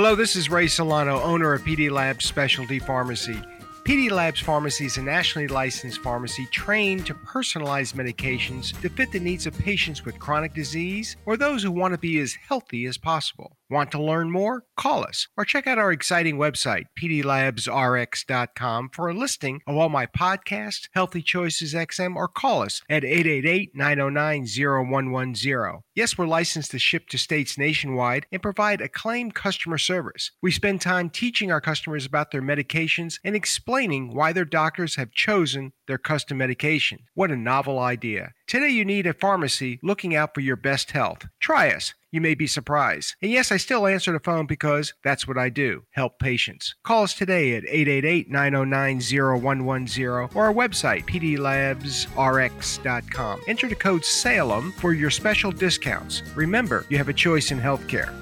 Hello, this is Ray Solano, owner of PD Labs Specialty Pharmacy. PD Labs Pharmacy is a nationally licensed pharmacy trained to personalize medications to fit the needs of patients with chronic disease or those who want to be as healthy as possible. Want to learn more? Call us or check out our exciting website, pdlabsrx.com, for a listing of all my podcasts, Healthy Choices XM, or call us at 888 909 0110. Yes, we're licensed to ship to states nationwide and provide acclaimed customer service. We spend time teaching our customers about their medications and explaining why their doctors have chosen their custom medication. What a novel idea. Today, you need a pharmacy looking out for your best health. Try us. You may be surprised. And yes, I still answer the phone because that's what I do help patients. Call us today at 888 909 0110 or our website, pdlabsrx.com. Enter the code SALEM for your special discounts. Remember, you have a choice in healthcare.